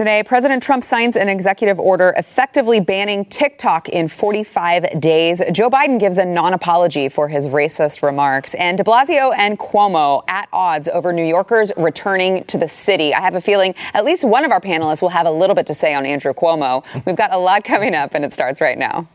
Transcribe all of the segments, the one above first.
Today, President Trump signs an executive order effectively banning TikTok in 45 days. Joe Biden gives a non apology for his racist remarks. And de Blasio and Cuomo at odds over New Yorkers returning to the city. I have a feeling at least one of our panelists will have a little bit to say on Andrew Cuomo. We've got a lot coming up, and it starts right now.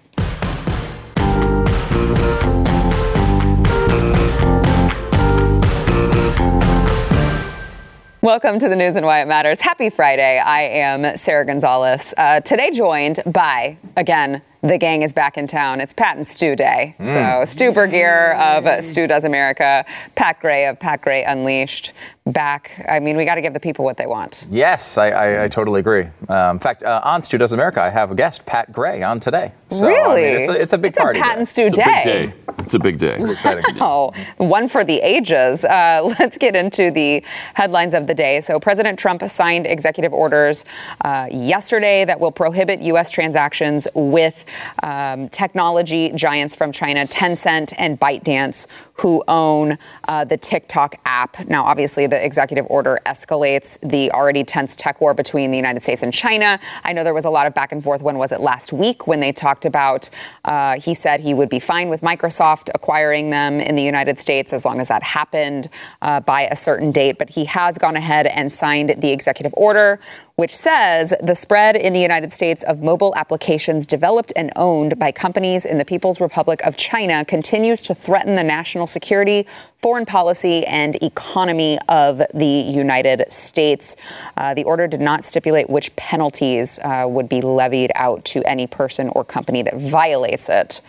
Welcome to the news and why it matters. Happy Friday. I am Sarah Gonzalez. Uh, today, joined by, again, the gang is back in town. It's Pat and Stu Day. Mm. So, Stu Burguiere of Stu Does America, Pat Gray of Pat Gray Unleashed, back. I mean, we got to give the people what they want. Yes, I, I, I totally agree. Um, in fact, uh, on Stu Does America, I have a guest, Pat Gray, on today. So, really? I mean, it's, a, it's, a, big it's party. A Pat and Stu it's day. A big day. It's a big day. exciting. Wow. One for the ages. Uh, let's get into the headlines of the day. So, President Trump signed executive orders uh, yesterday that will prohibit U.S. transactions with um, technology giants from China, Tencent and ByteDance, who own uh, the TikTok app. Now, obviously, the executive order escalates the already tense tech war between the United States and China. I know there was a lot of back and forth. When was it last week when they talked about, uh, he said he would be fine with Microsoft acquiring them in the United States as long as that happened uh, by a certain date. But he has gone ahead and signed the executive order, which says the spread in the United States of mobile applications developed and owned by companies in the People's Republic of China continues to threaten the national security, foreign policy, and economy of the United States. Uh, the order did not stipulate which penalties uh, would be levied out to any person or company that violates it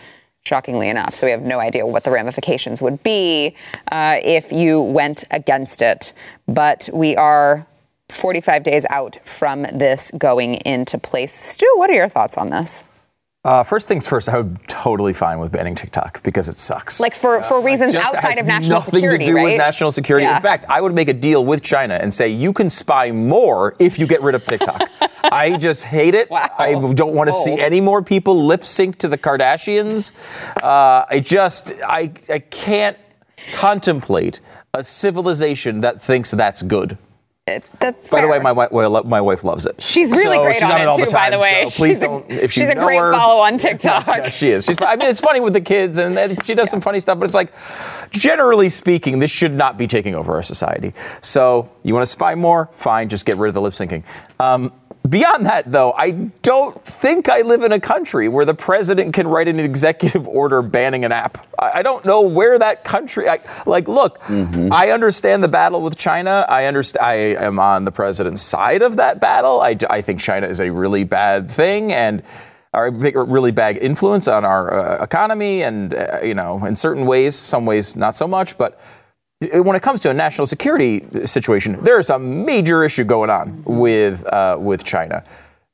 shockingly enough. So we have no idea what the ramifications would be uh, if you went against it. But we are 45 days out from this going into place. Stu, what are your thoughts on this? Uh, first things first, I would totally fine with banning TikTok because it sucks. Like for, for reasons Just outside of national security. nothing security, to do right? with national security. Yeah. In fact, I would make a deal with China and say you can spy more if you get rid of TikTok. I just hate it. Wow. I don't want to see any more people lip sync to the Kardashians. Uh, I just I I can't contemplate a civilization that thinks that's good. That's By the way, my wife, well, my wife loves it. She's really So great she's on on it, all the too, by the way. So please She's a- don't. if she's a great her- follow on TikTok. Yeah, she is. She's, I mean, it's funny with the kids, and she does some funny stuff. But it's like, generally speaking, this should not be taking over our society. So you want to spy more? Fine, just get rid of the lip syncing. Um, Beyond that, though, I don't think I live in a country where the president can write an executive order banning an app. I, I don't know where that country. I, like, look, I understand the battle with China. I understand. I am on the president's side of that battle. I, I think China is a really bad thing, and are a really bad influence on our uh, economy, and uh, you know, in certain ways, some ways not so much, but Uh, when it comes to a national security uh, situation, there is a major issue going on with uh, with China.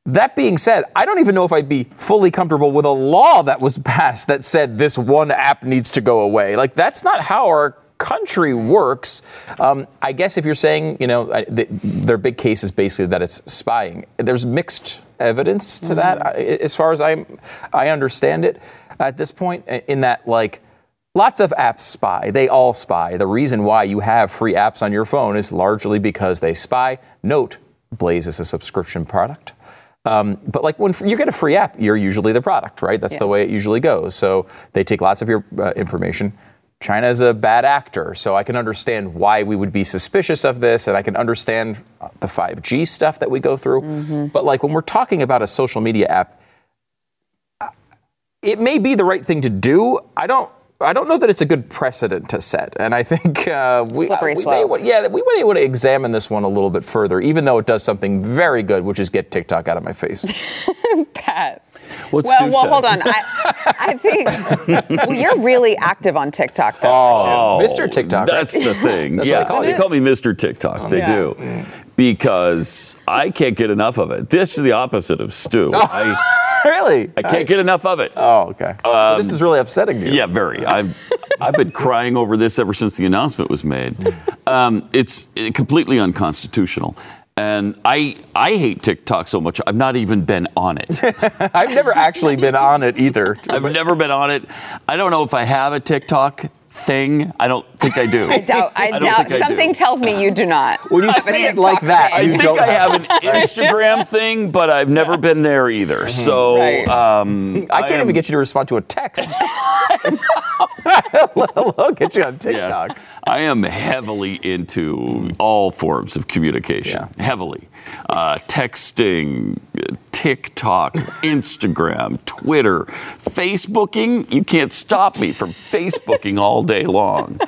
That being said, I don't even know if I'd be fully comfortable with a law that was passed that said this one app needs to go away. Like that's not how our country works. Um, I guess if you're saying, you know, I- th- their big case is basically that it's spying. There's mixed evidence to that, mm-hmm. uh, as far as I I understand it at this point. In that, like. Lots of apps spy. They all spy. The reason why you have free apps on your phone is largely because they spy. Note, Blaze is a subscription product. Um, but like when you get a free app, you're usually the product, right? That's the way it usually goes. So they take lots of your uh, information. China is a bad actor, so I can understand why we would be suspicious of this, and I can understand uh, the 5G stuff that we go through. But like when we're talking about a social media app, it may be the right thing to do. I don't. I don't know that it's a good precedent to set, and I think uh, we, Slippery we may, yeah, we may want to examine this one a little bit further, even though it does something very good, which is get TikTok out of my face. Pat. What's well, well, said? hold on. I, I think well, you're really active on TikTok, though. Oh, Mr. TikTok, right? That's the thing. That's yeah, what they call they you. call me Mr. TikTok. They Yeah. do. Because I can't get enough of it. This is the opposite of Stu. I, really? I can't get enough of it. Oh, okay. so this is really upsetting you. Yeah, very. I've I've been crying over this ever since the announcement was made. Um, it's uh, completely unconstitutional, and I I hate TikTok so much. I've not even been on it. I've never actually been on it either. I've never been on it. I don't know if I have a TikTok thing? I don't think I do. I doubt. I, don't doubt. think I. Something tells me you do not. When you say it like that, page. I you think don't I have- have an Instagram thing, but I've never been there either. So Right. um, I can't am- even get you to respond to a text. Let alone get you on TikTok. Yes, I am heavily into all forms of communication. Heavily, uh, texting, TikTok, Instagram, Twitter, Facebooking. You can't stop me from Facebooking all day long.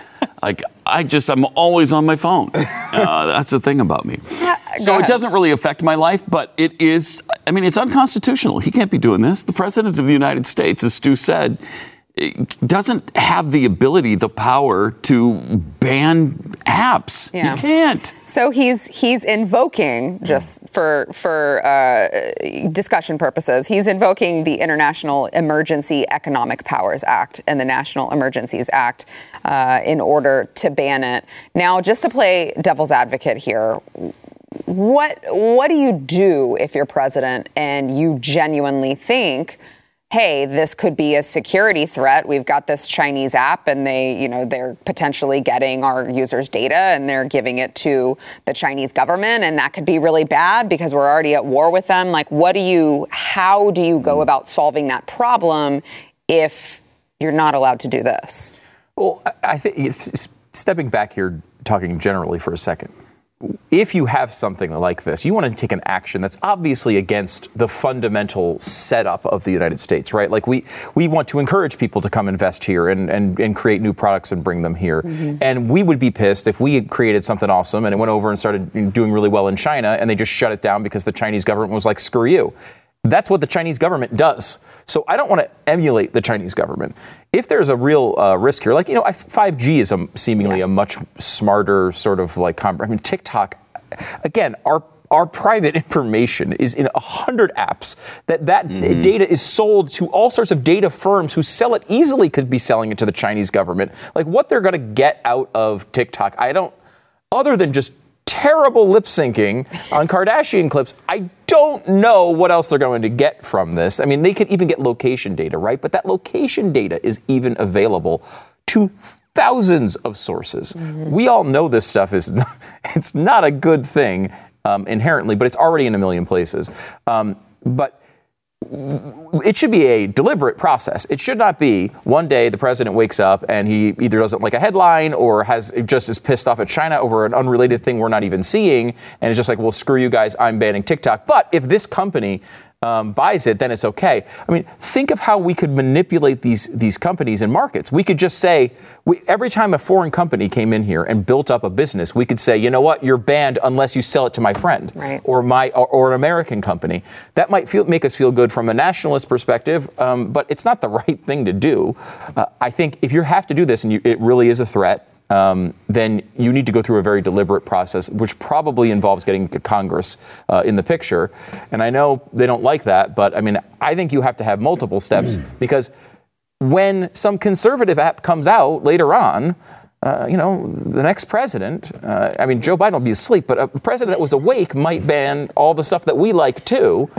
Like I just, I'm always on my phone. Uh, that's the thing about me. So it doesn't really affect my life, but it is. I mean, it's unconstitutional. He can't be doing this. The president of the United States, as Stu said, doesn't have the ability, the power to ban apps. Yeah. He can't. So he's he's invoking just for for uh, discussion purposes. He's invoking the International Emergency Economic Powers Act and the National Emergencies Act uh, in order to ban it. Now, just to play devil's advocate here, what what do you do if you're president and you genuinely think? Hey, this could be a security threat. We've got this Chinese app and they, you know, they're potentially getting our users' data and they're giving it to the Chinese government and that could be really bad because we're already at war with them. Like what do you how do you go mm-hmm. about solving that problem if you're not allowed to do this? Well, I- think stepping back here, talking generally for a second. If you have something like this, you want to take an action that's obviously against the fundamental setup of the United States, right? Like we we want to encourage people to come invest here and, and, and create new products and bring them here. Mm-hmm. And we would be pissed if we had created something awesome and it went over and started doing really well in China and they just shut it down because the Chinese government was like, screw you. That's what the Chinese government does. So I don't want to emulate the Chinese government. If there's a real uh, risk here, like you know, I- 5G is a, seemingly a much smarter sort of like. I mean, TikTok, again, our our private information is in a hundred apps. That that data is sold to all sorts of data firms who sell it easily. Could be selling it to the Chinese government. Like what they're going to get out of TikTok, I don't. Other than just terrible lip syncing on Kardashian clips. I don't know what else they're going to get from this. I mean, they could even get location data, right? But that location data is even available to thousands of sources. We all know this stuff is it's not a good thing um, inherently, but it's already in a million places. Um, but it should be a deliberate process. It should not be one day the president wakes up and he either doesn't like a headline or has just is pissed off at China over an unrelated thing we're not even seeing, and it's just like, well, screw you guys, I'm banning TikTok. But if this company um, buys it, then it's okay. I mean, think of how we could manipulate these these companies and markets. We could just say we, every time a foreign company came in here and built up a business, we could say, you know what, you're banned unless you sell it to my friend Right. or my or, or an American company. That might feel make us feel good from a nationalist perspective, um, but it's not the right thing to do. Uh, I think if you have to do this and you, it really is a threat. Um, then you need to go through a very deliberate process, which probably involves getting Congress uh, in the picture. And I know they don't like that, but I mean, I think you have to have multiple steps because when some conservative app comes out later on, uh, you know, the next president, uh, I mean, Joe Biden will be asleep, but a president that was awake might ban all the stuff that we like too,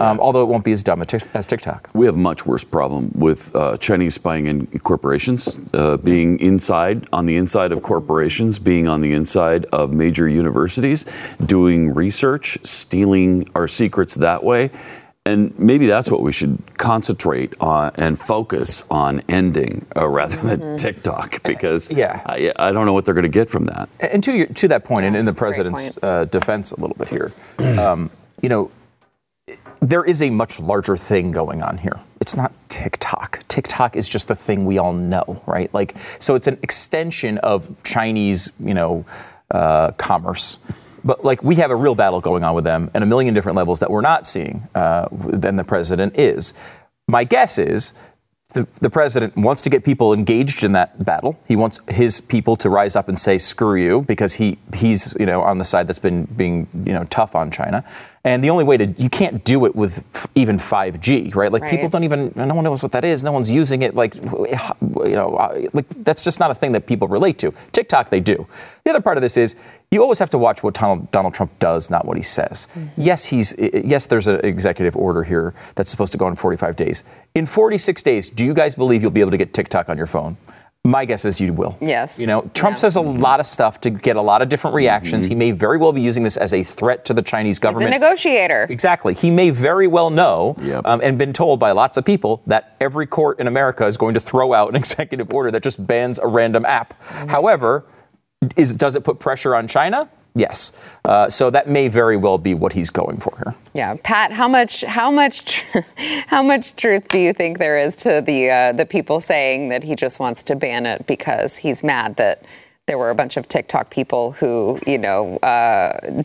um, although it won't be as dumb as TikTok. We have a much worse problem with uh, Chinese spying in corporations, uh, being inside, on the inside of corporations, being on the inside of major universities, doing research, stealing our secrets that way. And maybe that's what we should concentrate on and focus on ending uh, rather than TikTok, because Yeah. I, I don't know what they're going to get from that. And to your, to that point, and in the that's a great president's uh, defense a little bit here, um, you know, there is a much larger thing going on here. It's not TikTok. TikTok is just the thing we all know, right? Like, so it's an extension of Chinese, you know, uh, commerce. But like, we have a real battle going on with them and a million different levels that we're not seeing uh, than the president is. My guess is the, the president wants to get people engaged in that battle. He wants his people to rise up and say "screw you" because he he's you know on the side that's been being you know tough on China. And the only way to you can't do it with f- even 5G, right? Like people don't even no one knows what that is. No one's using it. Like you know, uh, like that's just not a thing that people relate to. TikTok they do. The other part of this is you always have to watch what Donald, Donald Trump does, not what he says. Yes, he's yes. There's an executive order here that's supposed to go in 45 days. In 46 days, do you guys believe you'll be able to get TikTok on your phone? My guess is you will. Yes. You know, Trump Yeah. says a lot of stuff to get a lot of different reactions. He may very well be using this as a threat to the Chinese government. He's a negotiator. Exactly. He may very well know Yep. um, and been told by lots of people that every court in America is going to throw out an executive order that just bans a random app. However, is, does it put pressure on China? Yes. Uh, so that may very well be what he's going for here. Yeah, Pat, how much how much tr- how much truth do you think there is to the uh, the people saying that he just wants to ban it because he's mad that there were a bunch of TikTok people who you know uh,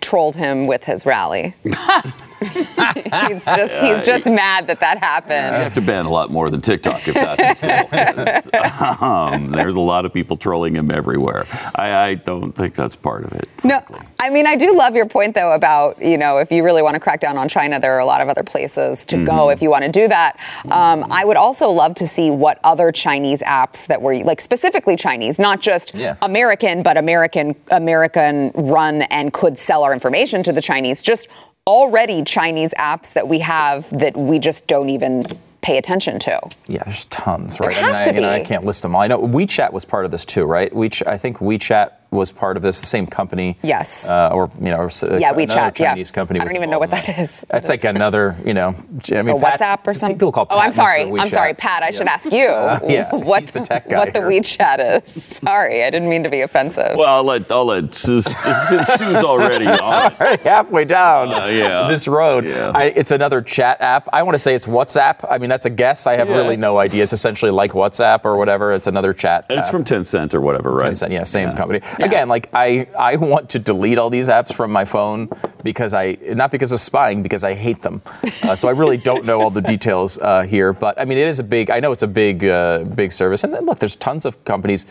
trolled him with his rally? he's just he's just mad that that happened. You have to ban a lot more than TikTok if that's his goal. um, there's a lot of people trolling him everywhere. I, I don't think that's part of it. No. I mean I do love your point though about you know if you really want to crack down on China, there are a lot of other places to go if you want to do that. Um, I would also love to see what other Chinese apps that were like specifically Chinese, not just Yeah. American, but American American run and could sell our information to the Chinese. Just already Chinese apps that we have that we just don't even pay attention to. Yeah, there's tons, right? There I mean, have I, to you I can't list them all. I know WeChat was part of this too, right? WeChat, I think WeChat was part of this, the same company. Yes. Uh, or, you know, or, Yeah, another WeChat, yeah. Company. I don't even know what that is. That's like another, you know, I mean, A Pat's- WhatsApp or something? People call oh, I'm sorry. I'm sorry, Pat. I should ask you yeah, what he's the tech guy what the. WeChat is. Sorry, I didn't mean to be offensive. Well, I'll let, I'll let since since Stu's already on it. halfway down Uh, yeah. this road. Yeah. I, it's another chat app. I want to say it's WhatsApp. I mean, that's a guess. I have Yeah. really no idea. It's essentially like WhatsApp or whatever. It's another chat. And it's from Tencent or whatever, right? Tencent, yeah, same Yeah. Again, like I, I want to delete all these apps from my phone because I, not because of spying, because I hate them. Uh, so I really don't know all the details uh, here. But I mean, it is a big. I know it's a big, uh, big service. And then look, there's tons of companies.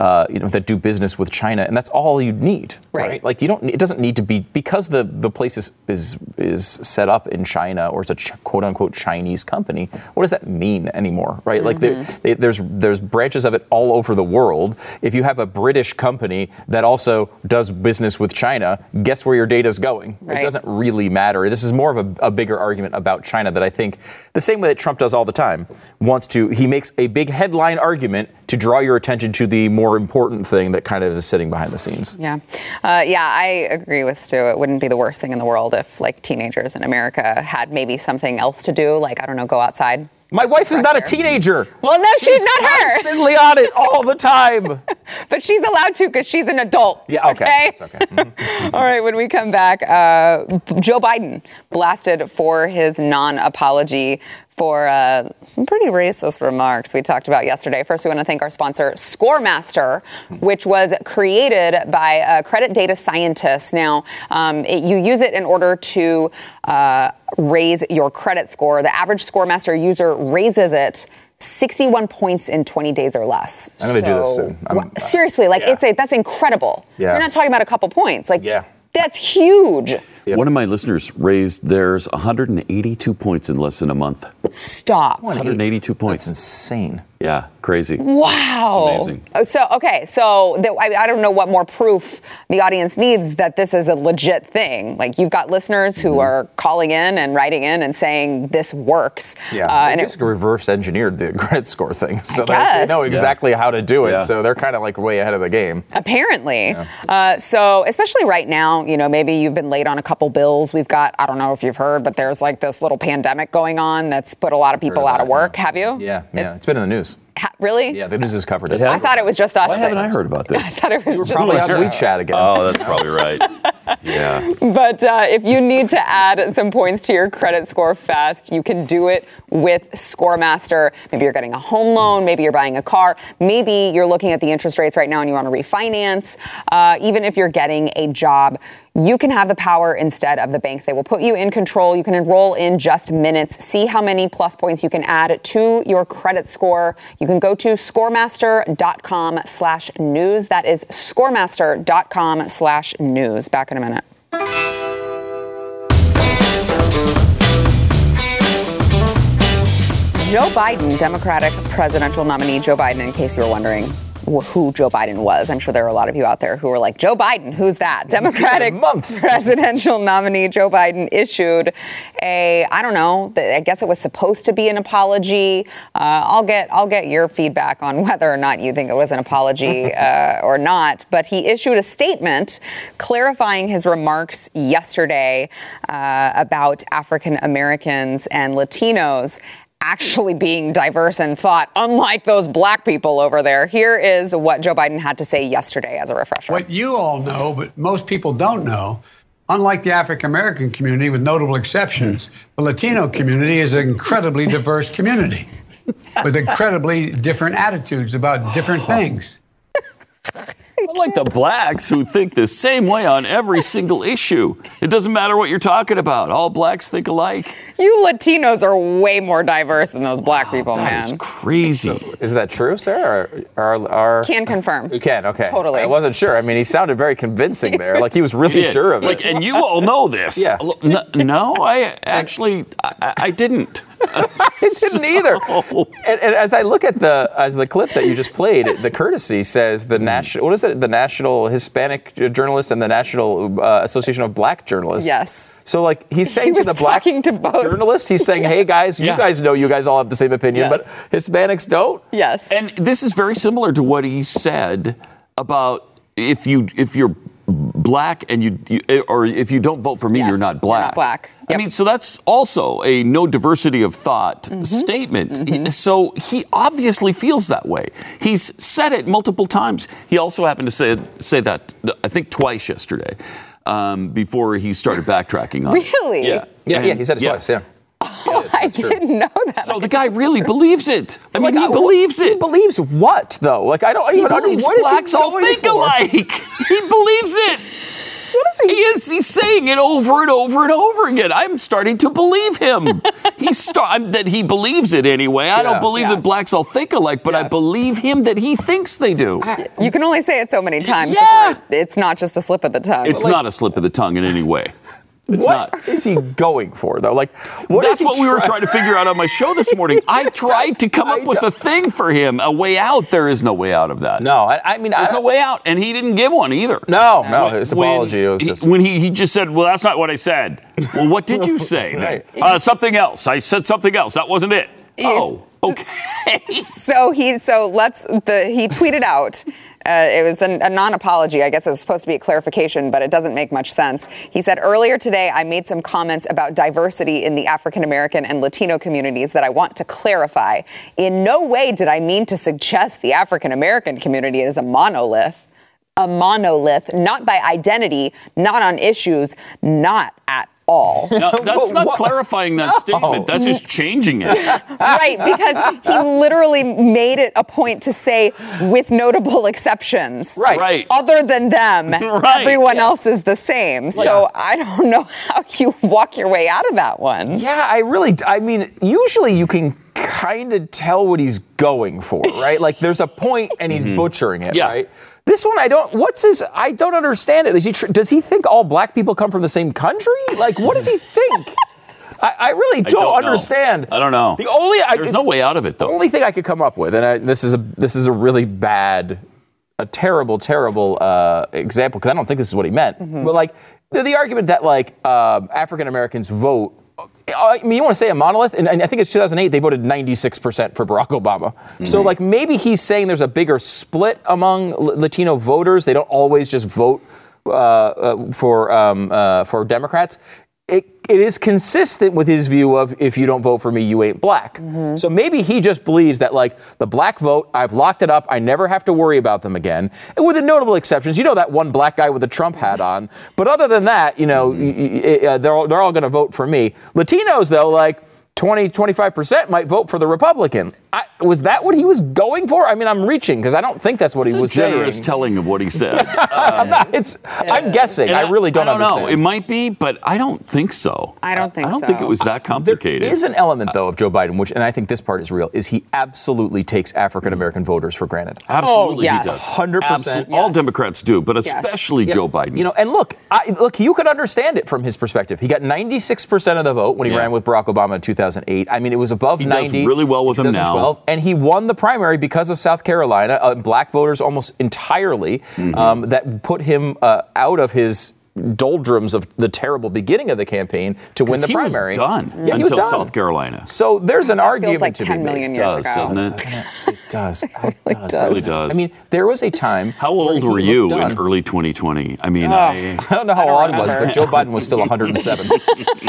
Uh, you know that do business with China, and that's all you need, Right. right? Like you don't. It doesn't need to be because the the place is is is set up in China or it's a ch- quote unquote Chinese company. What does that mean anymore, right? Like there, they, there's there's branches of it all over the world. If you have a British company that also does business with China, guess where your data is going? Right. It doesn't really matter. This is more of a, a bigger argument about China that I think the same way that Trump does all the time wants to. He makes a big headline argument to draw your attention to the more important thing that kind of is sitting behind the scenes. Yeah, uh, yeah, I agree with Stu. It wouldn't be the worst thing in the world if, like, teenagers in America had maybe something else to do, like I don't know, go outside. My wife is not a teenager. Well, no, she's not her. Constantly on it all the time. But she's allowed to because she's an adult. Yeah, okay. It's okay. Mhm. All right, when we come back, uh, Joe Biden blasted for his non apology for uh, some pretty racist remarks we talked about yesterday. First, we want to thank our sponsor, Scoremaster, which was created by uh, credit data scientists. Now, um, it, you use it in order to uh, raise your credit score. The average Scoremaster user raises it. 61 points in 20 days or less. I'm gonna do this soon. I'm- seriously, like yeah. it's a that's incredible. Yeah. You're not talking about a couple points. Like Yeah. that's huge. Yep. One of my listeners raised theirs 182 points in less than a month. Stop. 182 That's points. insane. Yeah, crazy. Wow. It's amazing. Oh, So okay, so the, I, I don't know what more proof the audience needs that this is a legit thing. Like you've got listeners who Mm-hmm. are calling in and writing in and saying this works. Yeah, Uh, they and it, basically reverse engineered the credit score thing, so they, they know exactly how to do it. Yeah. So they're kind of like way ahead of the game. Apparently. Uh, so, especially right now, you know, maybe you've been late on a couple bills. We've got, I don't know if you've heard, but there's like this little pandemic going on that's put a lot of people out of work. Have you? Yeah, yeah, It's- it's been in the news. ha- really? Yeah, the news has covered it. It I thought it was just us. Why haven't that- I heard about this? I thought it was just Probably on us. WeChat again. Oh, that's probably right. Yeah. But uh, if you need to add some points to your credit score fast, you can do it with Scoremaster. Maybe you're getting a home loan, maybe you're buying a car, maybe you're looking at the interest rates right now and you want to refinance. Uh, even if you're getting a job, you can have the power instead of the banks. They will put you in control. You can enroll in just minutes. See how many plus points you can add to your credit score. You can go to scoremaster.com slash news. That is scoremaster.com slash news. Back in a minute. Joe Biden, Democratic presidential nominee Joe Biden, in case you were wondering, who Joe Biden was. I'm sure there are a lot of you out there who are like, Joe Biden, who's that? Democratic presidential nominee Joe Biden issued a, I don't know, I guess it was supposed to be an apology. Uh, I'll get I'll get your feedback on whether or not you think it was an apology uh, or not. But he issued a statement clarifying his remarks yesterday uh, about African Americans and Latinos actually being diverse in thought, unlike those black people over there. Here is what Joe Biden had to say yesterday as a refresher. What you all know, but most people don't know, unlike the African American community, with notable exceptions, the Latino community is an incredibly diverse community with incredibly different attitudes about different things. Unlike the blacks who think the same way on every single issue. It doesn't matter what you're talking about. All blacks think alike. You Latinos are way more diverse than those black oh, people, That is man. That is crazy. Is that true, Sarah? Or, or, or Can confirm. You can, okay. Totally. I wasn't sure. I mean, he sounded very convincing there. Like he was really Yeah, sure of like, it. Like, and you all know this. Yeah. No, I actually, I, I didn't. I didn't either. And, and as I look at the as the clip that you just played, the courtesy says the national what is it? The National Hispanic Journalists and the National uh, Association of Black Journalists. Yes. So like he's saying was to the black talking to both. journalists, he's saying, "Hey guys, you Yeah. guys know you guys all have the same opinion, Yes. but Hispanics don't." Yes. And this is very similar to what he said about if you if you're black and you, you or if you don't vote for me, Yes, you're not you're black. not black. I mean, so that's also a no diversity of thought Mm-hmm. statement. He- So he obviously feels that way. He's said it multiple times. He also happened to say say that I think twice yesterday. Um, before he started backtracking on it. Really? Yeah. Yeah, And- yeah, he said it twice. Yeah. oh, I didn't know that. So the guy really believes it. I mean, he I- believes He believes what though? Like I don't He even believes understand what is he blacks all going think for? alike. He believes it. He is. He's saying it over and over and over again. I'm starting to believe him. He's sta- I'm, that he believes it anyway. I Yeah. don't believe Yeah. that blacks all think alike, but I believe him that he thinks they do. you can only say it so many times. Yeah. before It's not just a slip of the tongue. It's not a slip of the tongue in any way. It's What not. is he going for though? Like what is That's he what we were trying to figure out on my show this morning. I tried to come up with a thing for him, a way out. There is no way out of that. No, I, I mean I There's no way out, and he didn't give one either. No, no, his When apology was he- just when he, he just said, "Well, that's not what I said." Well, what did you say? Right. Uh, something else. I said something else. That wasn't it. Oh, okay. So he so let's the he tweeted out. Uh, it was an, a non-apology. I guess it was supposed to be a clarification, but it doesn't make much sense. He said earlier today, I made some comments about diversity in the African American and Latino communities that I want to clarify. In no way did I mean to suggest the African American community is a monolith. A monolith, not by identity, not on issues, not at all. Now, that's not clarifying that statement. That's just changing it. right, because he literally made it a point to say, with notable exceptions. Right. Right. Other than them, Right. everyone else is the same. So I don't know how you walk your way out of that one. Yeah, I really. I mean, usually you can kind of tell what he's going for, right? like there's a point and he's mm-hmm. butchering it, Yeah. right? This one, I don't. What's his? I don't understand it. Is he? Tr- does he think all black people come from the same country? Like, what does he think? I, I really don't, don't know. understand. I don't know. The only I, There's no way out of it, though. The only thing I could come up with, and I, this is a this is a really bad, a terrible, terrible uh, example because I don't think this is what he meant. But like the, the argument that like um African Americans vote. I mean, you want to say a monolith, and, and I think it's 2008. They voted 96% for Barack Obama. So, like, maybe he's saying there's a bigger split among L- Latino voters. They don't always just vote uh, uh, for um, uh, for Democrats. It, it is consistent with his view of if you don't vote for me, you ain't black. So maybe he just believes that like the black vote, I've locked it up, I never have to worry about them again. And with the notable exceptions, you know that one black guy with a Trump hat on. But other than that, you know, y- y- uh, they're all, they're all going to vote for me. Latinos though, like 20, 25% might vote for the Republican. I, was that what he was going for? I mean, I'm reaching because I don't think that's what It's he a was generous saying. telling of what he said. I'm, not, it's, I'm guessing. And I really don't, I don't know. It might be, but I don't think so. I don't think I don't so. think it was that complicated. is an element, though, of Joe Biden, which, and I think this part is real, is he absolutely takes African American voters for granted. Oh, absolutely, yes. he does. 100%. Absolutely. All Democrats do, but especially Joe Biden. You know, and look, I, look, you could understand it from his perspective. He got 96% of the vote when he Yeah. ran with Barack Obama in 2008. I mean, it was above He does 90. really well with them now. And he won the primary because of South Carolina, uh, black voters almost entirely, Mm-hmm. um, that put him uh, out of his doldrums of the terrible beginning of the campaign to win the he was primary. done Yeah, he was until done. South Carolina. So there's an argument Feels like to 10 be million made. years Does, ago. doesn't it? It does. It really does. does. Really does. I mean, there was a time. How old were you in early 2020? I mean, Oh. I, I don't know how old he was, but Joe Biden was still 107.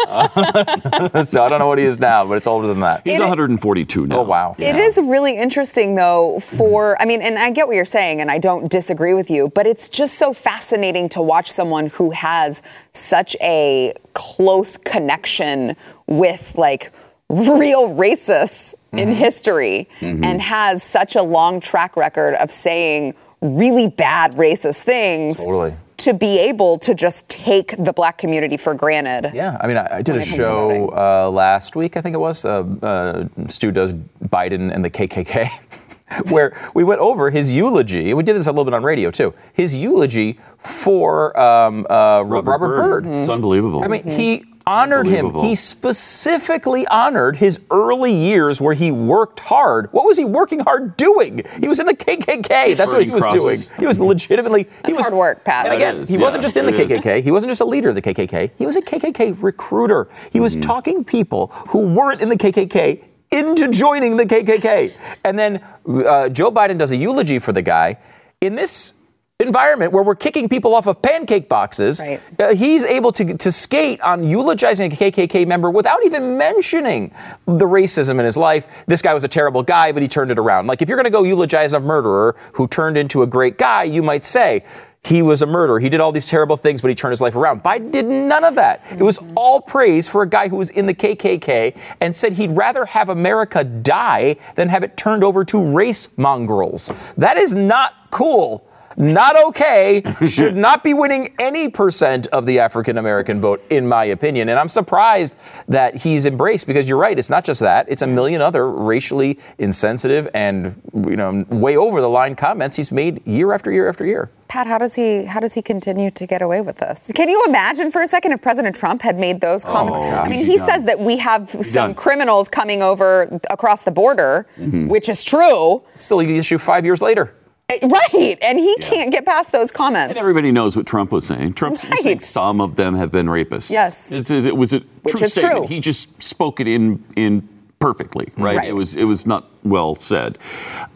Uh, so I don't know what he is now, but it's older than that. he's 142 now. Oh, wow. It is really interesting, though, for, I mean, and I get what you're saying, and I don't disagree with you, but it's just so fascinating to watch someone who has such a close connection with, like, real racists in history and has such a long track record of saying really bad racist things. Totally. To be able to just take the black community for granted. Yeah, I mean, I, I did a it comes to show uh, last week, I think it was. Uh, uh, Stu does Biden and the KKK, where we went over his eulogy. And we did this a little bit on radio too. His eulogy for um, uh, Robert, Byrd. It's unbelievable. I mean, he honored him. He specifically honored his early years where he worked hard. What was he working hard doing? He was in the KKK. That's what he was crosses. doing. He was legitimately. he That's was hard work, Pat. And again, is, he yeah, wasn't just in the it is. KKK. He wasn't just a leader of the KKK. He was a KKK recruiter. He was talking people who weren't in the KKK into joining the KKK. And then uh, Joe Biden does a eulogy for the guy in this environment where we're kicking people off of pancake boxes. Right. Uh, he's able to, to skate on eulogizing a KKK member without even mentioning the racism in his life. This guy was a terrible guy, but he turned it around. Like if you're going to go eulogize a murderer who turned into a great guy, you might say, he was a murderer. He did all these terrible things, but he turned his life around. Biden did none of that. It was all praise for a guy who was in the KKK and said he'd rather have America die than have it turned over to race mongrels. That is not cool not okay, should not be winning any percent of the African American vote, in my opinion. And I'm surprised that he's embraced because you're right. It's not just that, it's a million other racially insensitive and, you know, way over the line comments he's made year after year after year. Pat, how does he how does he continue to get away with this? Can you imagine for a second if President Trump had made those comments? Oh, I mean, he done. says that we have some done. criminals coming over across the border, mm-hmm. which is true, Still, you issue five years later. Eh, right? And he can't get past those comments. And everybody knows what Trump was saying. Trump Right. saying some of them have been rapists. Yes. It's, it was a Which true statement. true. He just spoke it in in perfectly, right? Right. It was it was not well said.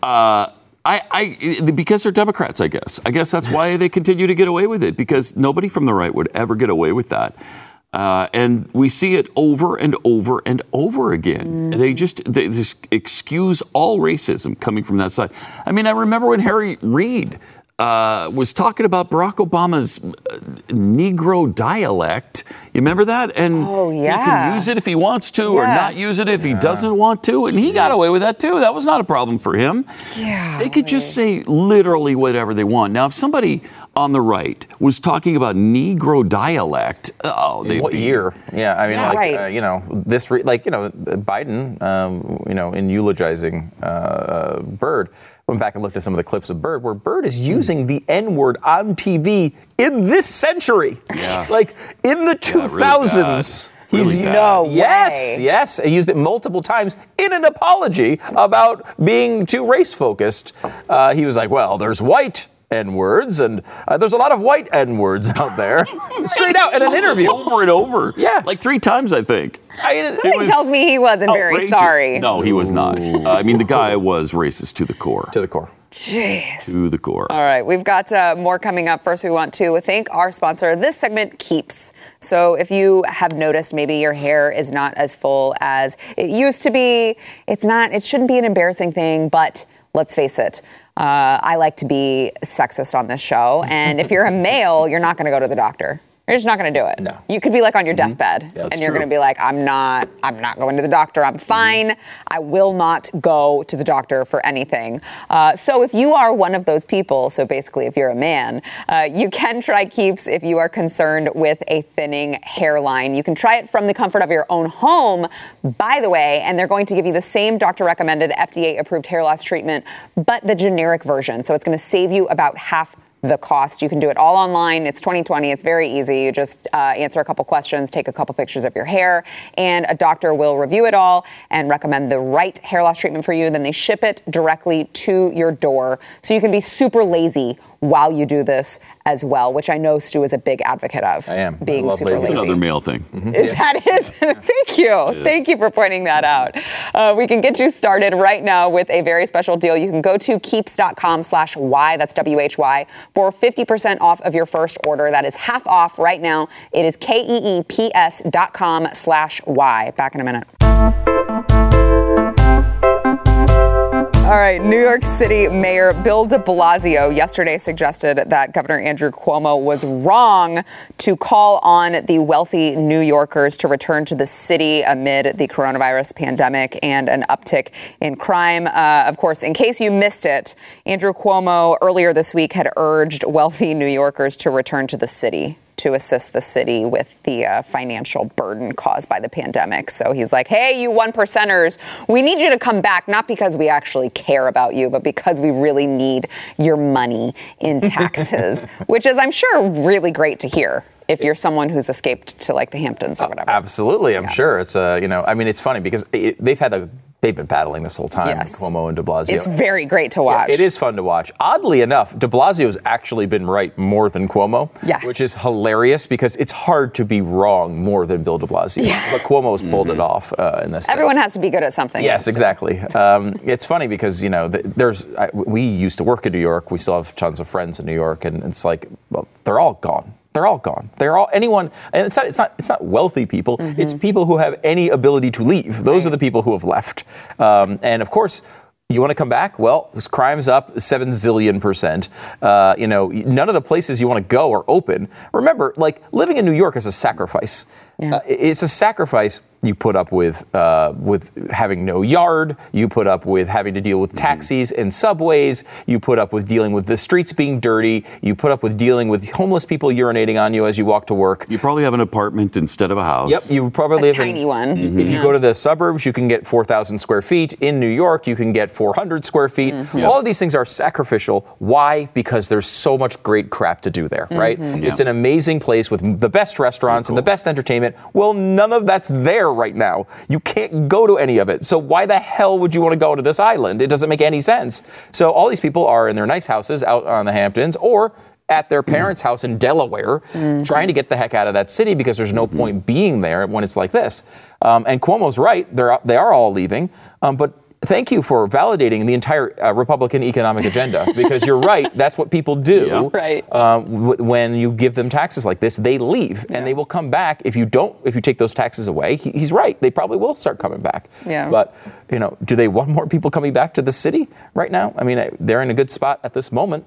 Uh, I, I, because they're Democrats, I guess. I guess that's why they continue to get away with it because nobody from the right would ever get away with that. Uh, and we see it over and over and over again. They just they just excuse all racism coming from that side. I mean, I remember when Harry Reid uh, was talking about Barack Obama's uh, Negro dialect. You remember that? And Oh, he can use it if he wants to, or not use it if he doesn't want to. And he got away with that too. That was not a problem for him. Yeah, They could just say literally whatever they want. Now, if somebody on the right was talking about Negro dialect, oh, In what be- year? Yeah, I mean, Yeah, like, right. uh, you know, this, re- like, you know, Biden, um, you know, in eulogizing uh, uh, Byrd, went back and looked at some of the clips of Byrd, where Byrd is using the N word on TV in this century. Yeah. Like, in the Yeah, really 2000s. He's Really bad. No yes, way. yes. He used it multiple times in an apology about being too race focused. Uh, he was like, "Well, there's white N words, and uh, there's a lot of white N words out there." Straight out in an interview. over and over. Yeah. like three times, I think. I mean, it- Something tells me he wasn't very sorry. No, he was not. Uh, I mean, the guy was racist to the core. to the core. Jeez. To the core. All right, we've got uh, more coming up. First, we want to thank our sponsor. This segment keeps. So, if you have noticed maybe your hair is not as full as it used to be, it's not, it shouldn't be an embarrassing thing, but let's face it. Uh, I like to be sexist on this show. And if you're a male, you're not going to go to the doctor. You're just not going to do it. No. You could be like on your deathbed and you're going to be like, I'm not, I'm not going to the doctor. I'm fine. I will not go to the doctor for anything. Uh, so if you are one of those people, so basically if you're a man, uh, you can try Keeps if you are concerned with a thinning hairline. You can try it from the comfort of your own home, by the way, and they're going to give you the same doctor recommended FDA approved hair loss treatment, but the generic version. So it's going to save you about half the cost. You can do it all online. It's 2020. It's very easy. You just uh, answer a couple questions, take a couple pictures of your hair, and a doctor will review it all and recommend the right hair loss treatment for you. Then they ship it directly to your door. So you can be super lazy while you do this as well, which I know Stu is a big advocate of. I am. Being love super lazy. lazy. It's another male thing. That is. Thank you. Thank you for pointing that out. Uh, we can get you started right now with a very special deal. You can go to keeps.com slash Y, that's W-H-Y, for 50% off of your first order. That is half off right now. It is K-E-E-P-S dot com slash Y. Back in a minute. All right, New York City Mayor Bill de Blasio yesterday suggested that Governor Andrew Cuomo was wrong to call on the wealthy New Yorkers to return to the city amid the coronavirus pandemic and an uptick in crime. Uh, of course, in case you missed it, Andrew Cuomo earlier this week had urged wealthy New Yorkers to return to the city to assist the city with the uh, financial burden caused by the pandemic. So he's like, hey, you one percenters, we need you to come back, not because we actually care about you, but because we really need your money in taxes, which is, I'm sure, really great to hear. If you're someone who's escaped to like the Hamptons or whatever. Absolutely, I'm sure it's uh, you know, I mean, it's funny because it, they've had a they've been battling this whole time, Yes. Cuomo and De Blasio. It's very great to watch. It is fun to watch. Oddly enough, De Blasio's actually been right more than Cuomo, Yeah. which is hilarious because it's hard to be wrong more than Bill De Blasio. But Cuomo's pulled it off uh, in this. thing. Everyone has to be good at something. Yes, exactly. Um, it's funny because you know there's I, we used to work in New York. We still have tons of friends in New York, and it's like well, they're all gone. They're all gone. They're all anyone, and it's not. It's not. It's not wealthy people. It's people who have any ability to leave. Those are the people who have left. Um, and of course. You want to come back? Well, this crime's up seven zillion percent. Uh, you know, none of the places you want to go are open. Remember, like living in New York is a sacrifice. Uh, it's a sacrifice you put up with uh, with having no yard. You put up with having to deal with mm-hmm. taxis and subways. You put up with dealing with the streets being dirty. You put up with dealing with homeless people urinating on you as you walk to work. You probably have an apartment instead of a house. Yep, you probably have A live tiny in, one. Mm-hmm. Mm-hmm. If you go to the suburbs, you can get 4,000 square feet. In New York, you can get 400 square feet. All of these things are sacrificial. Why? Because there's so much great crap to do there, right? It's an amazing place with the best restaurants and the best entertainment. Well, none of that's there right now. You can't go to any of it. So why the hell would you want to go to this island? It doesn't make any sense. So all these people are in their nice houses out on the Hamptons or at their parents' house in Delaware, trying to get the heck out of that city because there's no point being there when it's like this. Um, and Cuomo's right; they're they are all leaving. Um, but thank you for validating the entire uh, Republican economic agenda because you're right. That's what people do. Yeah. Right. Um, w- when you give them taxes like this, they leave and they will come back if you don't. If you take those taxes away, he, he's right. They probably will start coming back. Yeah. But you know, do they want more people coming back to the city right now? I mean, they're in a good spot at this moment.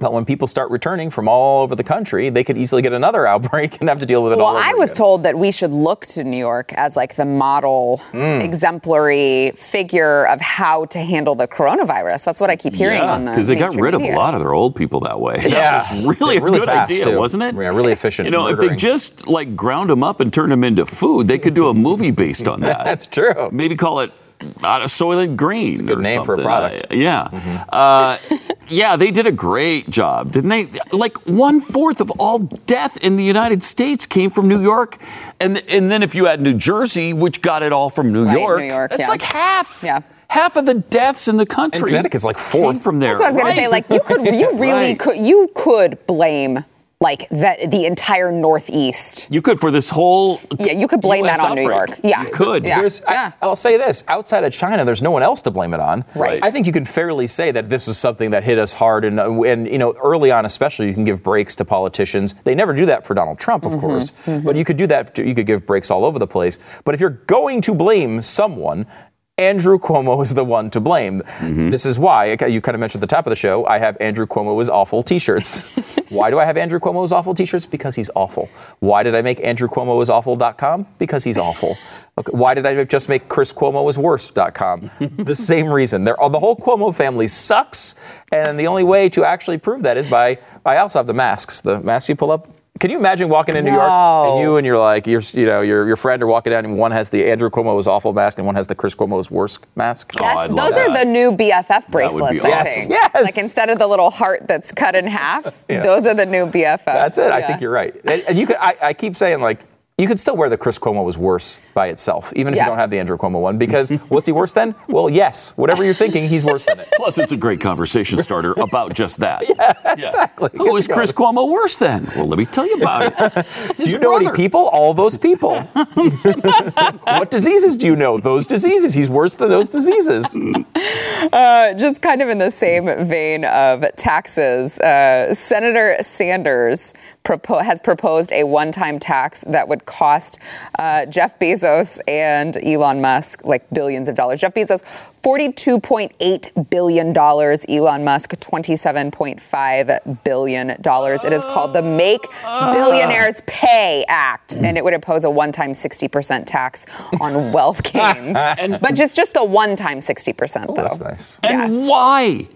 But when people start returning from all over the country, they could easily get another outbreak and have to deal with it Well, all over I was again. told that we should look to New York as like the model, Hmm. exemplary figure of how to handle the coronavirus. That's what I keep hearing on the because they got mainstream rid of a lot of their old people that way. Yeah. that was really, Really a good idea, too. wasn't it? Yeah, really efficient You know, if they just like ground them up and turn them into food, they could do a movie based on that. That's true. Maybe call it uh, Soylent Green. a good or name for a product. Uh, yeah. Uh, yeah, they did a great job, didn't they? Like one fourth of all death in the United States came from New York, and and then if you add New Jersey, which got it all from New Right, York, New York, it's yeah. like half. Yeah. Half of the deaths in the country. And Connecticut's like came fourth. from there. That's what I was going to say. Like you could, you really Right. could, you could blame like the the entire Northeast. You could for this whole. Yeah, you could blame US that on New. York. Yeah, You could. Yeah. There's, yeah. I, will say this: outside of China, there's no one else to blame it on. Right. I think you can fairly say that this was something that hit us hard, and uh, and you know, early on, especially, you can give breaks to politicians. They never do that for Donald Trump, Mm-hmm. of course, but you could do that. You could give breaks all over the place. But if you're going to blame someone. Andrew Cuomo is the one to blame. Mm-hmm. This is why you kind of mentioned at the top of the show. I have Andrew Cuomo is awful T-shirts. why do I have Andrew Cuomo is awful T-shirts? Because he's awful. Why did I make Andrew Cuomo is awful.com? Because he's awful. Okay, why did I just make Chris Cuomo is worse.com? the same reason. They're, the whole Cuomo family sucks, and the only way to actually prove that is by I also have the masks. The masks you pull up. Can you imagine walking in New York No. and you and you're like your you know your your friend are walking down and one has the Andrew Cuomo's awful mask and one has the Chris Cuomo's worst mask? Oh, I'd love those are that. the new BFF That would be bracelets, I think. Yes, yes. Like instead of the little heart that's cut in half, Yeah. those are the new BFF. That's it. I think you're right. And, and you could. I, I keep saying like. You could still wear the Chris Cuomo was worse by itself, even if Yeah. you don't have the Andrew Cuomo one, because what's he worse than? Well, yes, whatever you're thinking, he's worse than it. Plus, it's a great conversation starter about just that. Yeah, exactly. Who is Chris Cuomo worse than? Well, let me tell you about it. Do His you know any people? All those people. what diseases do you know? Those diseases. He's worse than those diseases. Uh, just kind of in the same vein of taxes, uh, Senator Sanders propo- has proposed a one-time tax that would cost uh, Jeff Bezos and Elon Musk like billions of dollars. Jeff Bezos, $42.8 billion. Elon Musk, $27.5 billion. It is called the Make Billionaires Pay Act, and it would impose a one-time 60% tax on wealth gains. but just, just the one-time 60%, though. That's nice. And why?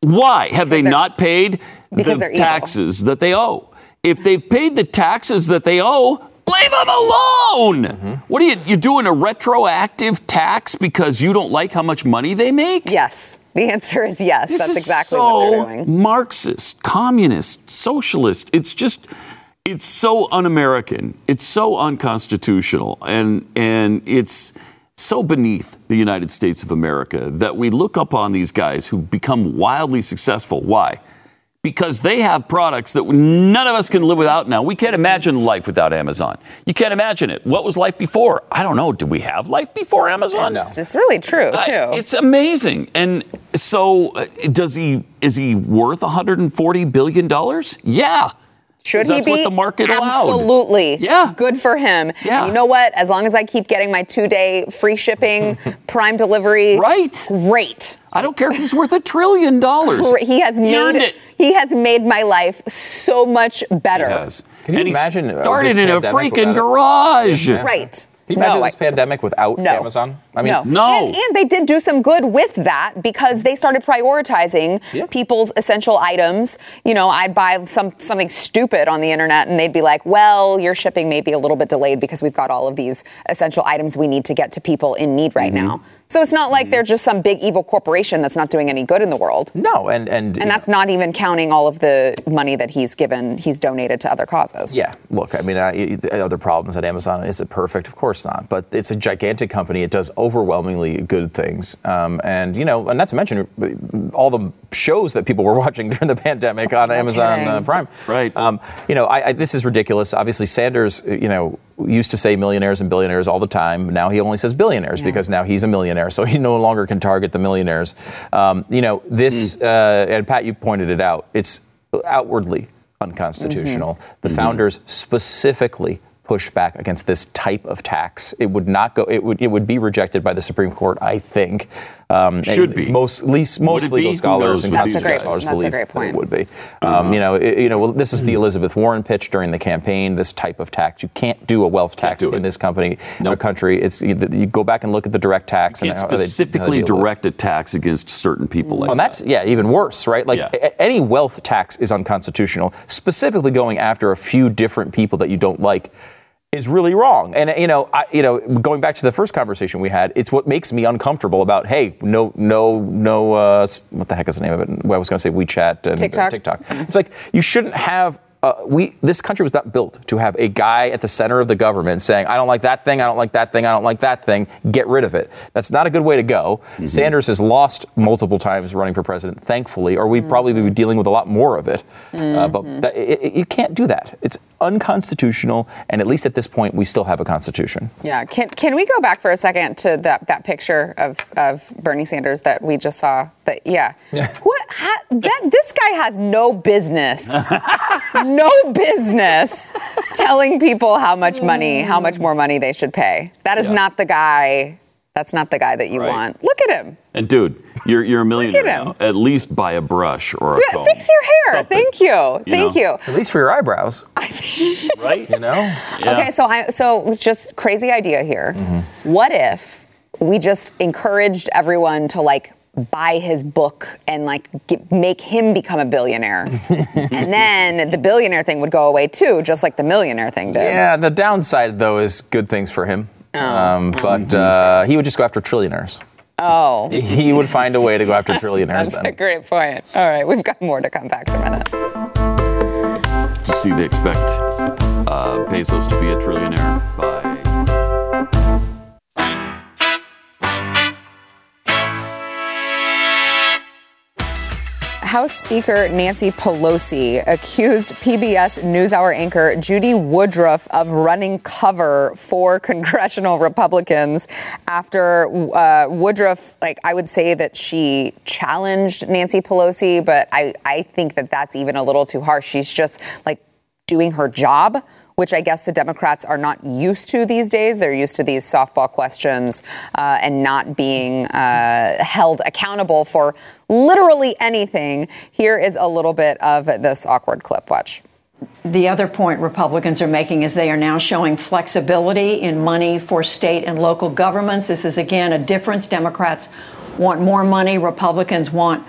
Why have they not paid the they're evil. taxes that they owe? If they've paid the taxes that they owe, leave them alone. Mm-hmm. What are you? You're doing a retroactive tax because you don't like how much money they make? Yes. The answer is yes. This That's is exactly so what they're doing. Marxist, communist, socialist. It's just, it's so un-American. It's so unconstitutional, and and it's so beneath the United States of America that we look up on these guys who've become wildly successful. Why? Because they have products that none of us can live without now. We can't imagine life without Amazon. You can't imagine it. What was life before? I don't know. Did we have life before Amazon? No. It's really true, too. I- It's amazing. And so, uh, does he? Is he worth 140 billion dollars? Yeah. Should he be? what the market allowed. Absolutely. Yeah. Good for him. Yeah. And You know what? As long as I keep getting my two-day free shipping, Prime delivery, Right. Great. I don't care if he's worth a trillion dollars. He has earned made it. he has made my life so much better. Yes. Can you and imagine, uh, started in a freaking without it? garage. Right. Can you imagine no, this I- pandemic without No. Amazon? I mean, no. No. And, and they did do some good with that because they started prioritizing Yeah. people's essential items. You know, I'd buy some something stupid on the internet and they'd be like, "Well, your shipping may be a little bit delayed because we've got all of these essential items we need to get to people in need right Mm-hmm. now." So it's not like they're just some big evil corporation that's not doing any good in the world. no, and and And that's not even counting all of the money that he's given, he's donated to other causes. Yeah, look, I mean, uh, other problems at Amazon. Is it perfect? Of course not. But it's a gigantic company. It does overwhelmingly good things. Um, and, you know, and not to mention uh, all the shows that people were watching during the pandemic on Amazon uh, Prime. Right. Um, you know, I, I, this is ridiculous. Obviously, Sanders, uh, you know, used to say millionaires and billionaires all the time. Now he only says billionaires Yeah. because now he's a millionaire. So he no longer can target the millionaires. Um, you know, this, uh, and Pat, you pointed it out, it's outwardly unconstitutional. The founders specifically pushed back against this type of tax. It would not go. It would. It would be rejected by the Supreme Court. I think. Um, Should be. Most least most legal be? Scholars and That's a great- scholars that's a great point. It would be. Uh-huh. Um, you know. It, you know. Well, this is the Elizabeth Warren pitch during the campaign. This type of tax. You can't do a wealth tax in this company or Nope. country. It's you, you go back and look at the direct tax and It's they- they specifically with direct attacks against certain people like and that's yeah, even worse, right? Like Yeah. any wealth tax is unconstitutional. Specifically going after a few different people that you don't like is really wrong. And you know, I, you know, going back to the first conversation we had, it's what makes me uncomfortable about hey, no, no, no. Uh, what the heck is the name of it? Well, I was going to say WeChat and TikTok? Uh, TikTok. It's like you shouldn't have. Uh, we this country was not built to have a guy at the center of the government saying, "I don't like that thing. I don't like that thing. I don't like that thing. Get rid of it." That's not a good way to go. Sanders has lost multiple times running for president, thankfully, or we'd probably be dealing with a lot more of it. Uh, but that, it, it- you can't do that. It's unconstitutional, and at least at this point, we still have a constitution. Yeah. Can can we go back for a second to that that picture of of Bernie Sanders that we just saw? That yeah. What? Ha, that this guy has no business, no business telling people how much money, how much more money they should pay. That is Yeah. not the guy. That's not the guy that you Right. want. Look at him. And dude, you're you're a millionaire now. At least buy a brush or a Fi- comb. Fix your hair. Something. Thank you. Thank know? you. At least for your eyebrows, right? you know. Yeah. Okay, so I so just crazy idea here. Mm-hmm. What if we just encouraged everyone to like buy his book and like get, make him become a billionaire. and then the billionaire thing would go away too, just like the millionaire thing did. Yeah, the downside though is good things for him. Oh. Um, but uh, he would just go after trillionaires. Oh. He would find a way to go after trillionaires That's a great point. All right, we've got more to come back in a minute. You See, they expect uh, Bezos to be a trillionaire by. House Speaker Nancy Pelosi accused PBS NewsHour anchor Judy Woodruff of running cover for congressional Republicans after uh, Woodruff, like, I would say that she challenged Nancy Pelosi, but I, I think that that's even a little too harsh. She's just like doing her job which I guess the Democrats are not used to these days. They're used to these softball questions uh, and not being uh, held accountable for literally anything. Here is a little bit of this awkward clip. Watch. The other point Republicans are making is they are now showing flexibility in money for state and local governments. This is, again, a difference. Democrats want more money, Republicans want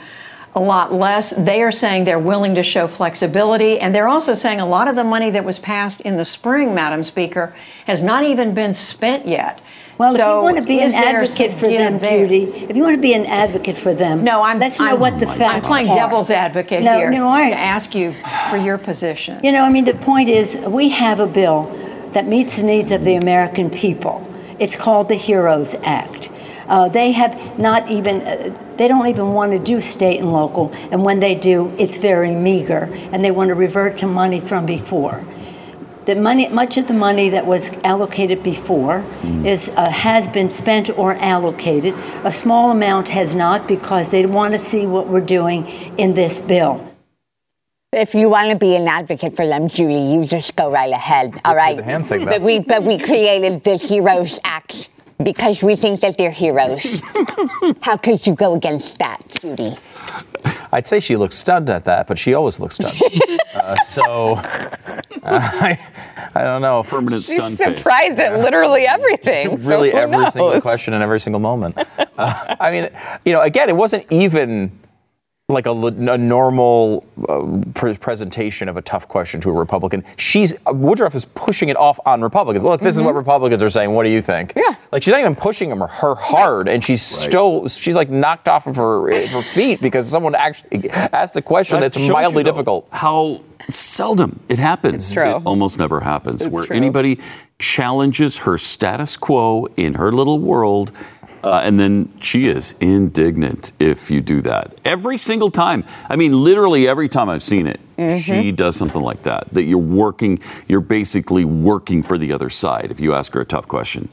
a lot less. They are saying they're willing to show flexibility. And they're also saying a lot of the money that was passed in the spring, Madam Speaker, has not even been spent yet. Well, So if you want to be an advocate for them, there? Judy, if you want to be an advocate for them, No, I'm. let's know I'm- what the I'm playing are. devil's advocate no, here No, aren't. to ask you for your position. You know, I mean, the point is, we have a bill that meets the needs of the American people. It's called the HEROES Act. Uh, they have not even, uh, they don't even want to do state and local, and when they do, it's very meager, and they want to revert to money from before. The money, much of the money that was allocated before is uh, has been spent or allocated. A small amount has not because they want to see what we're doing in this bill. If you want to be an advocate for them, Julie, you just go right ahead. All do right. the hand thing, but we but we created the Heroes Act because we think that they're heroes. How could you go against that, Judy? I'd say she looks stunned at that, but she always looks stunned. uh, so uh, I, I don't know. Permanent She's stun face. surprised at literally everything. really who every single question and every single moment. Uh, I mean, you know, again, it wasn't even like a, a normal uh, pre- presentation of a tough question to a Republican. She's uh, Woodruff is pushing it off on Republicans. Look, this is what Republicans are saying. What do you think? Mm-hmm. Yeah. Like she's not even pushing them her hard, and she's still she's like knocked off of her her feet because someone actually asked a question That that's mildly you, though, difficult. How seldom it happens. It's true. It almost never happens It's where true. anybody challenges her status quo in her little world. Uh, and then she is indignant if you do that. Every single time. I mean, literally every time I've seen it, Mm-hmm. she does something like that. That you're working, you're basically working for the other side if you ask her a tough question.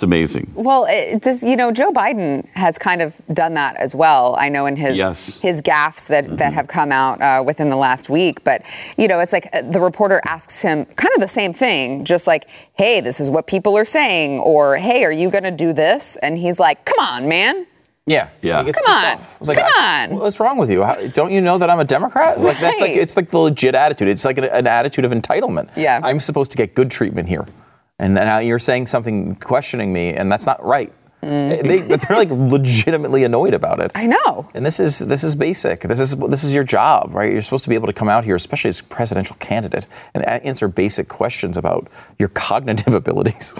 It's amazing. Well, it, this, you know, Joe Biden has kind of done that as well. I know in his Yes. his gaffes that that have come out uh, within the last week. But you know, it's like uh, the reporter asks him kind of the same thing, just like, "Hey, this is what people are saying," or "Hey, are you going to do this?" And he's like, "Come on, man." Yeah, Yeah. Come on. I was like, Come I- on. What's wrong with you? How, don't you know that I'm a Democrat? Like that's like it's like the legit attitude. It's like an, an attitude of entitlement. Yeah. I'm supposed to get good treatment here, and now you're saying something questioning me, and that's not right. They, they're like legitimately annoyed about it. I know. And this is this is basic. This is this is your job, right? You're supposed to be able to come out here, especially as a presidential candidate, and answer basic questions about your cognitive abilities.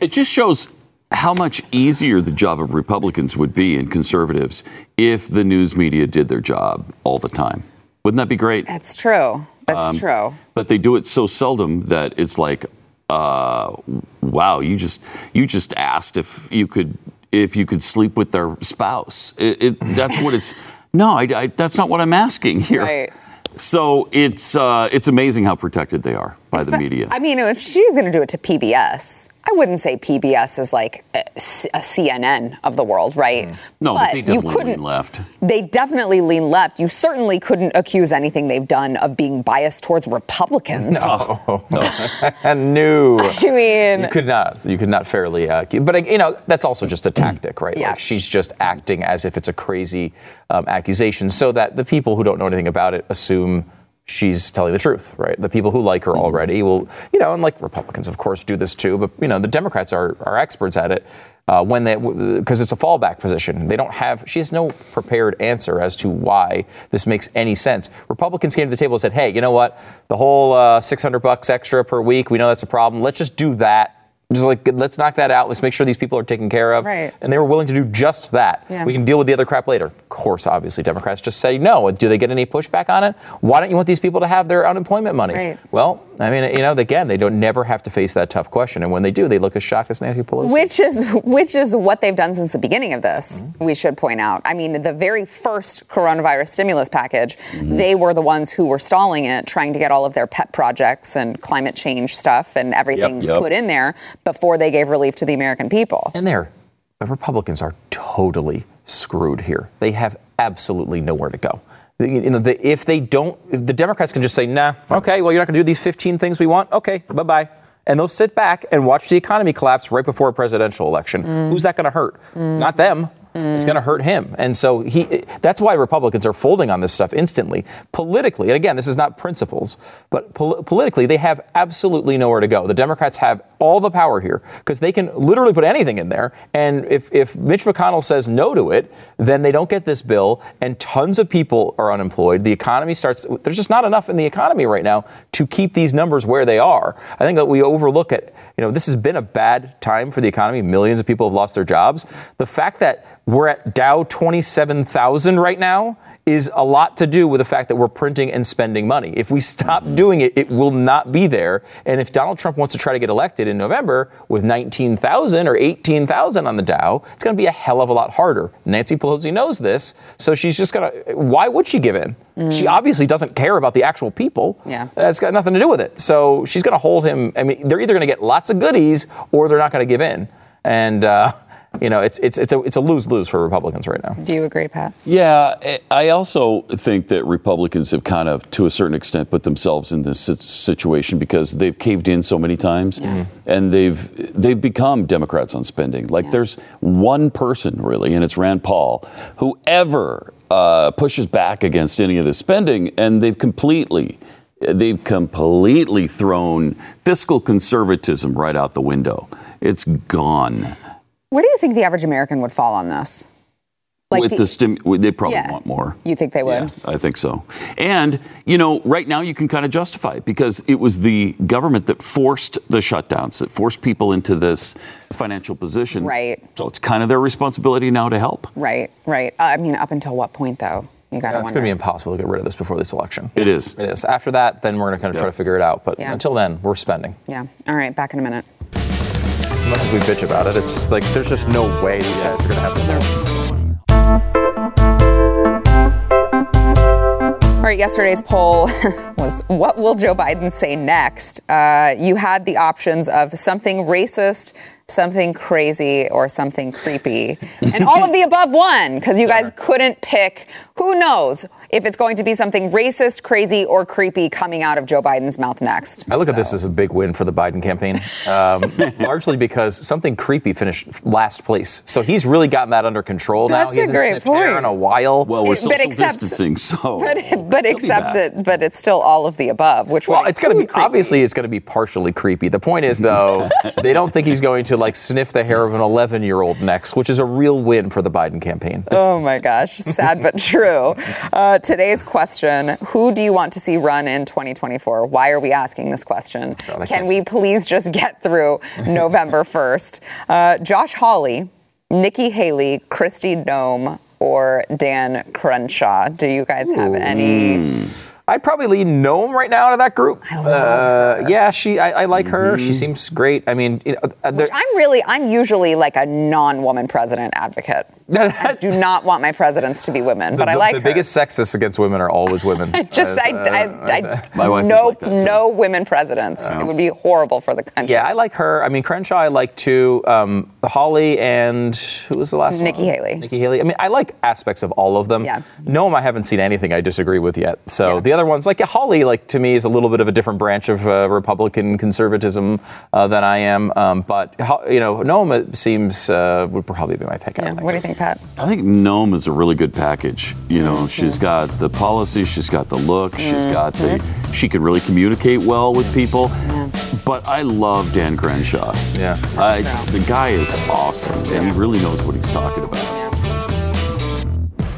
It just shows how much easier the job of Republicans would be and conservatives if the news media did their job all the time. Wouldn't that be great? That's true. That's Um, true. But they do it so seldom that it's like, uh, wow, you just you just asked if you could if you could sleep with their spouse. It, it, that's what it's. No, I, I, that's not what I'm asking here. Right. So it's uh, it's amazing how protected they are by the But, media. I mean, if she was going to do it to PBS, I wouldn't say PBS is like a, a CNN of the world, right? Mm. no, but, they you definitely couldn't. lean left. They definitely lean left. You certainly couldn't accuse anything they've done of being biased towards Republicans. Oh, and no. I mean, You could not. You could not fairly. Uh, but you know, that's also just a tactic, right? Yeah. Like she's just acting as if it's a crazy um, accusation, so that the people who don't know anything about it assume she's telling the truth, right? The people who like her already will, you know, and like Republicans, of course, do this too, but, you know, the Democrats are, are experts at it. Uh, when they, because it's a fallback position, they don't have. She has no prepared answer as to why this makes any sense. Republicans came to the table and said, "Hey, you know what? The whole uh, 600 bucks extra per week, we know that's a problem. Let's just do that just like let's knock that out. Let's make sure these people are taken care of. Right. And they were willing to do just that. Yeah. We can deal with the other crap later. Of course, obviously, Democrats just say no. Do they get any pushback on it? Why don't you want these people to have their unemployment money? Right. Well, I mean, you know, again, they don't never have to face that tough question, and when they do, they look as shocked as Nancy Pelosi. Which is which is what they've done since the beginning of this. Mm-hmm. We should point out. I mean, the very first coronavirus stimulus package, mm-hmm. they were the ones who were stalling it, trying to get all of their pet projects and climate change stuff and everything Yep. put in there before they gave relief to the American people. And there, the Republicans are totally screwed here. They have absolutely nowhere to go. The- You know, the, if they don't, if the Democrats can just say, nah, okay, well, you're not going to do these 15 things we want. Okay, bye bye. And they'll sit back and watch the economy collapse right before a presidential election. Mm. Who's that going to hurt? Mm. Not them. It's going to hurt him. And so he that's why Republicans are folding on this stuff instantly. Politically, and again, this is not principles, but pol- politically, they have absolutely nowhere to go. The Democrats have all the power here because they can literally put anything in there. And if, if Mitch McConnell says no to it, then they don't get this bill, and tons of people are unemployed. The economy starts, there's just not enough in the economy right now to keep these numbers where they are. I think that we overlook it. You know, this has been a bad time for the economy. Millions of people have lost their jobs. The fact that we're at Dow 27,000 right now is a lot to do with the fact that we're printing and spending money. If we stop doing it, it will not be there. And if Donald Trump wants to try to get elected in November with 19,000 or 18,000 on the Dow, it's going to be a hell of a lot harder. Nancy Pelosi knows this, so she's just going to. Why would she give in? She obviously doesn't care about the actual people. Yeah. That's got nothing to do with it. So she's going to hold him. I mean, they're either going to get lots of goodies or they're not going to give in. And, uh, you know, it's, it's, it's a, it's a lose lose for Republicans right now. Do you agree, Pat? Yeah, I- I also think that Republicans have kind of, to a certain extent, put themselves in this situation because they've caved in so many times, and they've they've become Democrats on spending. Like there's one person really, and it's Rand Paul, who ever uh, pushes back against any of this spending, and they've completely. They've completely thrown fiscal conservatism right out the window. It's gone. Where do you think the average American would fall on this? Like With the- the stim, they probably Yeah. want more. You think they would? Yeah, I think so. And, you know, right now you can kind of justify it because it was the government that forced the shutdowns, that forced people into this financial position. Right. So it's kind of their responsibility now to help. Right, right. Uh, I mean, up until what point, though? You got to It's going to be impossible to get rid of this before this election. It is. It is. After that, then we're going to kind of try to figure it out. But Yeah. until then, we're spending. yeah. All right. Back in a minute. Much as we bitch about it, it's like there's just no way these guys are to have the All right, yesterday's poll was what will Joe Biden say next? Uh, you had the options of something racist, something crazy, or something creepy. And all of the above won because you guys couldn't pick. Who knows if it's going to be something racist, crazy, or creepy coming out of Joe Biden's mouth next? I look at this as a big win for the Biden campaign, um, largely because something creepy finished last place. So he's really gotten that under control now. That's he a hasn't great sniffed air point. in a while. Well, we're But except- distancing, so. But, but except that, but it's still all of the above, which Well, it's going to be creepy. obviously it's going to be partially creepy. The point is though, they don't think he's going to like sniff the hair of an 11 year old next, which is a real win for the Biden campaign. Oh my gosh, sad but true. Uh, today's question Who do you want to see run in 2024? Why are we asking this question? God, Can we please just get through November 1st? Uh, Josh Hawley, Nikki Haley, Kristi Noem, or Dan Crenshaw? Do you guys have any? I'd probably lean Noem right now out of that group. I love uh, Yeah, she. I, I like her. She seems great. I mean, you know, uh, Which I'm really, I'm usually like a non-woman president advocate. I do not want my presidents to be women, but I the, like the her. biggest sexists against women are always women. Just, I, uh, I, I, My wife is no, like that, no women presidents. It would be horrible for the country. yeah, I like her. I mean, Crenshaw, I like too. Um, Hawley and who was the last Nikki one? Nikki Haley. Nikki Haley. I mean, I like aspects of all of them. Yeah. Noem, I haven't seen anything I disagree with yet. So Yeah. the other ones, like Hawley, like to me is a little bit of a different branch of uh, Republican conservatism uh, than I am. Um, but you know, Noem seems uh, would probably be my pick. Yeah. What do you think, Pat? I think Noem is a really good package. You know, she's got the policy, she's got the look, she's got the. She can really communicate well with people. But I love Dan Crenshaw. Yeah. I, the guy is awesome, and he really knows what he's talking about.